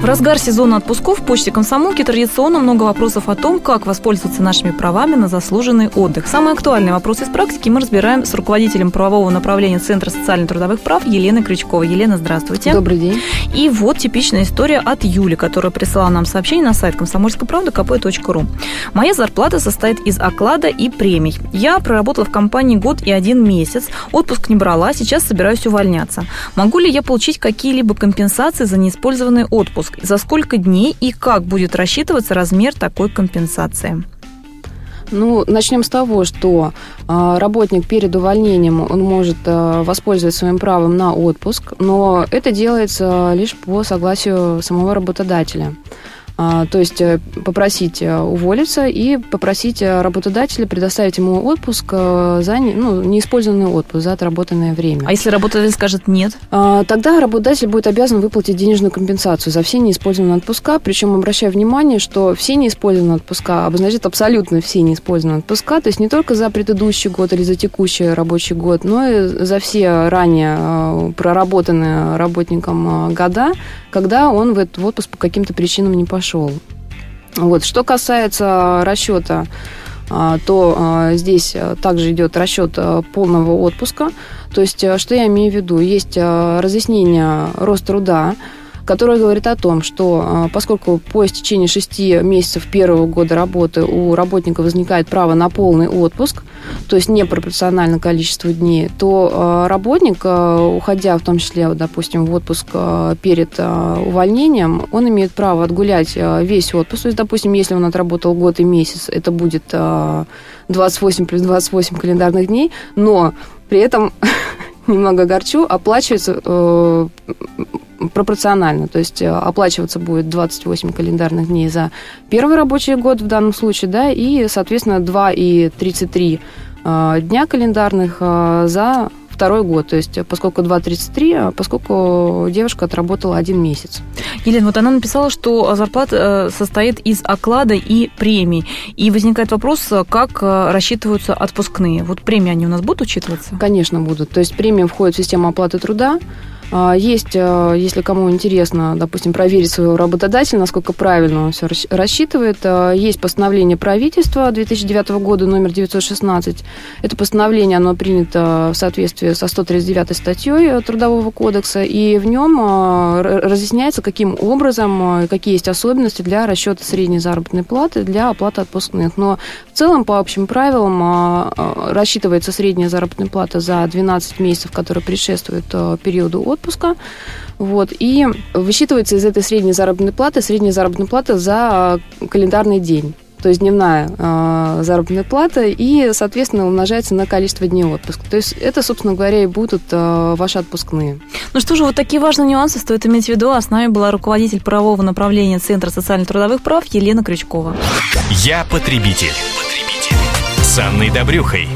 В разгар сезона отпусков в почте комсомолки традиционно много вопросов о том, как воспользоваться нашими правами на заслуженный отдых. Самые актуальные вопросы из практики мы разбираем с руководителем правового направления Центра социально-трудовых прав Еленой Крючковой. Елена, здравствуйте. Добрый день. И вот типичная история от Юли, которая прислала нам сообщение на сайт комсомольской правды kp.ру. Моя зарплата состоит из оклада и премий. Я проработала в компании год и один месяц, отпуск не брала, сейчас собираюсь увольняться. Могу ли я получить какие-либо компенсации за неиспользованный отпуск? Отпуск, за сколько дней и как будет рассчитываться размер такой компенсации? Ну, начнем с того, что э, работник перед увольнением он может э, воспользоваться своим правом на отпуск, но это делается лишь по согласию самого работодателя. А, то есть э, попросить э, уволиться и попросить э, работодателя предоставить ему отпуск за ну, неиспользованный отпуск за отработанное время. А если работодатель скажет нет? А, тогда работодатель будет обязан выплатить денежную компенсацию за все неиспользованные отпуска. Причем обращаю внимание, что все неиспользованные отпуска обозначают абсолютно все неиспользованные отпуска, то есть не только за предыдущий год или за текущий рабочий год, но и за все ранее проработанные работником года, когда он в этот отпуск по каким-то причинам не пошел пошел. Вот. Что касается расчета, а, то а, здесь также идет расчет а, полного отпуска. То есть, что я имею в виду? Есть разъяснение рост труда, которая говорит о том, что а, поскольку по истечении 6 месяцев первого года работы у работника возникает право на полный отпуск, то есть непропорционально количеству дней, то а, работник, а, уходя в том числе, допустим, в отпуск перед увольнением, он имеет право отгулять весь отпуск. То есть, допустим, если он отработал год и месяц, это будет 28 плюс 28 календарных дней, но при этом немного горчу, оплачивается э, пропорционально. То есть э, оплачиваться будет 28 календарных дней за первый рабочий год в данном случае, да, и, соответственно, 2 и 33 э, дня календарных э, за второй год. То есть, поскольку 2,33, поскольку девушка отработала один месяц. Елена, вот она написала, что зарплата состоит из оклада и премий. И возникает вопрос, как рассчитываются отпускные. Вот премии, они у нас будут учитываться? Конечно, будут. То есть, премия входит в систему оплаты труда. А, есть, а, если кому интересно, допустим, проверить своего работодателя, насколько правильно он все рассчитывает, а, есть постановление правительства 2009 года номер 916. Это постановление, оно принято в соответствии со 139 статьей Трудового кодекса, и в нем разъясняется, каким образом, какие есть особенности для расчета средней заработной платы для оплаты отпускных. Но в целом, по общим правилам, рассчитывается средняя заработная плата за 12 месяцев, которые предшествуют периоду отпуска, отпуска. Вот, и высчитывается из этой средней заработной платы средняя заработная плата за календарный день то есть дневная э, заработная плата, и, соответственно, умножается на количество дней отпуска. То есть это, собственно говоря, и будут э, ваши отпускные. Ну что же, вот такие важные нюансы стоит иметь в виду. А с нами была руководитель правового направления Центра социально-трудовых прав Елена Крючкова. Я потребитель. потребитель. С Анной Добрюхой.